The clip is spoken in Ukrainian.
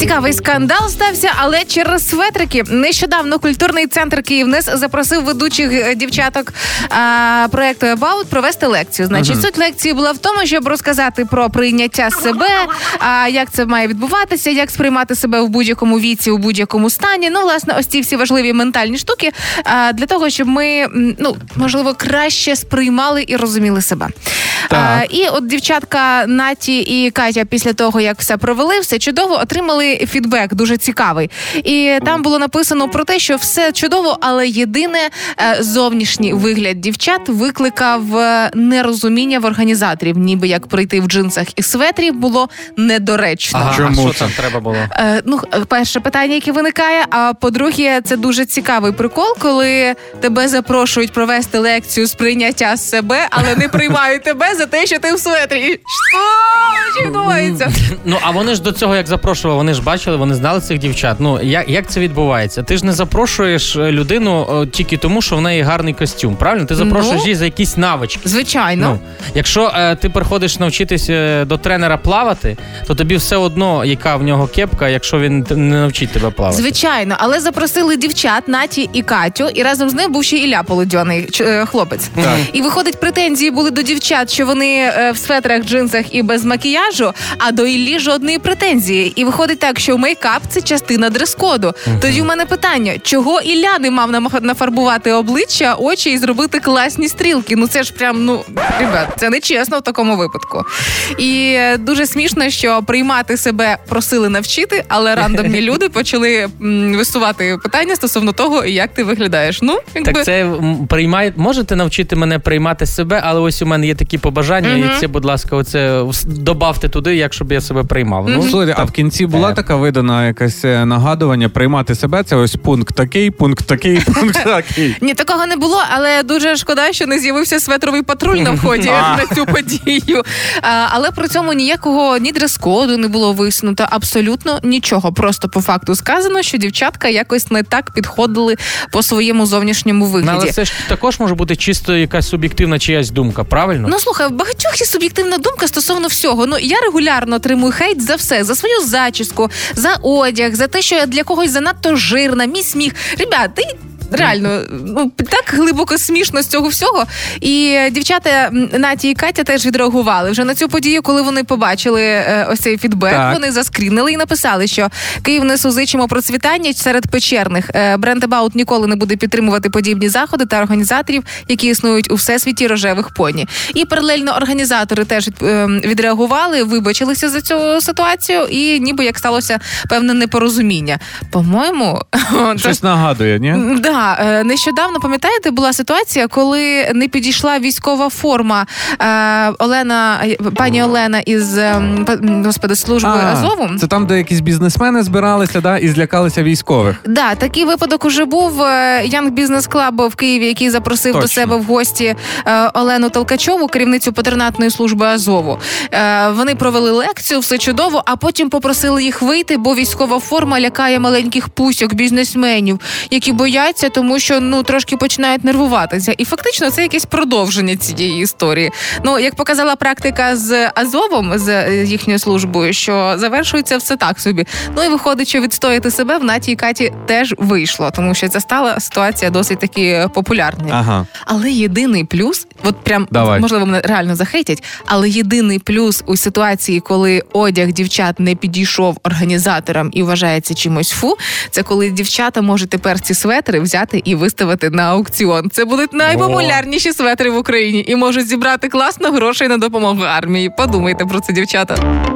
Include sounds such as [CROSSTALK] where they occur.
Цікавий скандал стався, але через светрики. Нещодавно культурний центр Київнес запросив ведучих е, дівчаток а, проекту About провести лекцію. Значить, суть лекції була в тому, щоб розказати про прийняття себе, а як це має відбуватися, як сприймати себе в будь-якому віці, у будь-якому стані. Ну, власне, ось ці всі важливі ментальні штуки а, для того, щоб ми ну можливо краще сприймали і розуміли себе. А, і от дівчатка Наті і Катя після того, як все провели, все чудово, отримали фідбек дуже цікавий. І там було написано про те, що все чудово, але єдине е, зовнішній вигляд дівчат викликав е, нерозуміння в організаторів, ніби як прийти в джинсах і светрі було недоречно. Ага, Чому а що там треба було? Е, ну, перше питання, яке виникає. А по-друге, це дуже цікавий прикол, коли тебе запрошують провести лекцію з прийняття себе, але не приймають тебе за те, що ти в светрі. Що? Що відбувається? Ну а вони ж до цього як запрошували, вони ж бачили, вони знали цих дівчат. Ну як, як це відбувається? Ти ж не запрошуєш е, людину о, тільки тому, що в неї гарний костюм. Правильно? Ти запрошуєш Ну. її за якісь навички. Звичайно. Ну, якщо е, ти приходиш навчитись е, до тренера плавати, то тобі все одно, яка в нього кепка, якщо він т- не навчить тебе плавати. Звичайно, але запросили дівчат Наті і Катю, і разом з ним був ще Ілля Полудьоний, ч- е, хлопець. Так. І виходить, претензії були до дівчат, що вони е, в светрах, джинсах і без макіяжу, а до Іллі жодної претензії. І виходить так, що мейкап це частина дрес-коду. Тоді в мене питання: чого Ілля не мав нафарбувати обличчя, очі і зробити класні стрілки? Ну це ж прям, ну ребят, це не чесно в такому випадку. І дуже смішно, що приймати себе просили навчити, але рандомні [LAUGHS] люди почали висувати питання стосовно того, як ти виглядаєш. Ну, якби Так це приймає. Можете навчити мене приймати себе, але ось у мене є такі побажання, Мгм. і це, будь ласка, оце добавте туди, як щоб я себе приймав. Ну, Слухайте, а в кінці була Е. така видана якась е, нагадування приймати себе. Це ось пункт такий, пункт такий, [LAUGHS] пункт такий. Ні, такого не було, але дуже шкода, що не з'явився светровий патруль на вході [LAUGHS] на цю подію. Але при цьому ніякого ні дрес-коду не було висунуто, абсолютно нічого. Просто по факту сказано, що дівчатка якось не так підходили по своєму зовнішньому Ну, вигляді. але це ж також може бути чисто якась суб'єктивна чиясь думка, правильно? Ну слухай, в багатьох є суб'єктивна думка стосовно всього. Ну я регулярно отримую хейт за все, за свою зачіску, за одяг, за те, що я для когось занадто жирна, мій сміх. Ребят. Реально, ну так глибоко смішно з цього всього. І дівчата Наті і Катя теж відреагували вже на цю подію, коли вони побачили е, ось цей фідбек. Так. Вони заскрінили і написали, що Київ несу зичимо процвітання серед печерних. Е, Бренд About ніколи не буде підтримувати подібні заходи та організаторів, які існують у всесвіті рожевих поні. І паралельно організатори теж е, відреагували, вибачилися за цю ситуацію, і ніби як сталося певне непорозуміння. По-моєму, [LAUGHS] Щось нагадує, ні? Да, е, нещодавно пам'ятаєте, була ситуація, коли не підійшла військова форма е, Олена, пані Олена із е, м, п- м, господи служби Азову. Це там, де якісь бізнесмени збиралися, да, і злякалися військових. Да, такий випадок уже був е, Young Business Club в Києві, який запросив до себе в гості е, Олену Толкачову, керівницю патронатної служби Азову. Е, Вони провели лекцію, все чудово, а потім попросили їх вийти, бо військова форма лякає маленьких пусьок, бізнесменів, які бояться, тому що ну трошки починають нервуватися. І фактично це якесь продовження цієї історії. Ну як показала практика з Азовом, з е, їхньою службою, що завершується все так собі. Ну і виходить, що відстояти себе в Наті і Каті теж вийшло, тому що це стала ситуація досить таки популярною. Ага. Але єдиний плюс, от прям Давай. можливо, мене реально захейтять, але єдиний плюс у ситуації, коли одяг дівчат не підійшов організаторам і вважається чимось фу, це коли дівчата можуть тепер ці светри взяти і виставити на аукціон. Це будуть найпопулярніші светри в Україні і можуть зібрати класно грошей на допомогу армії. Подумайте про це, дівчата.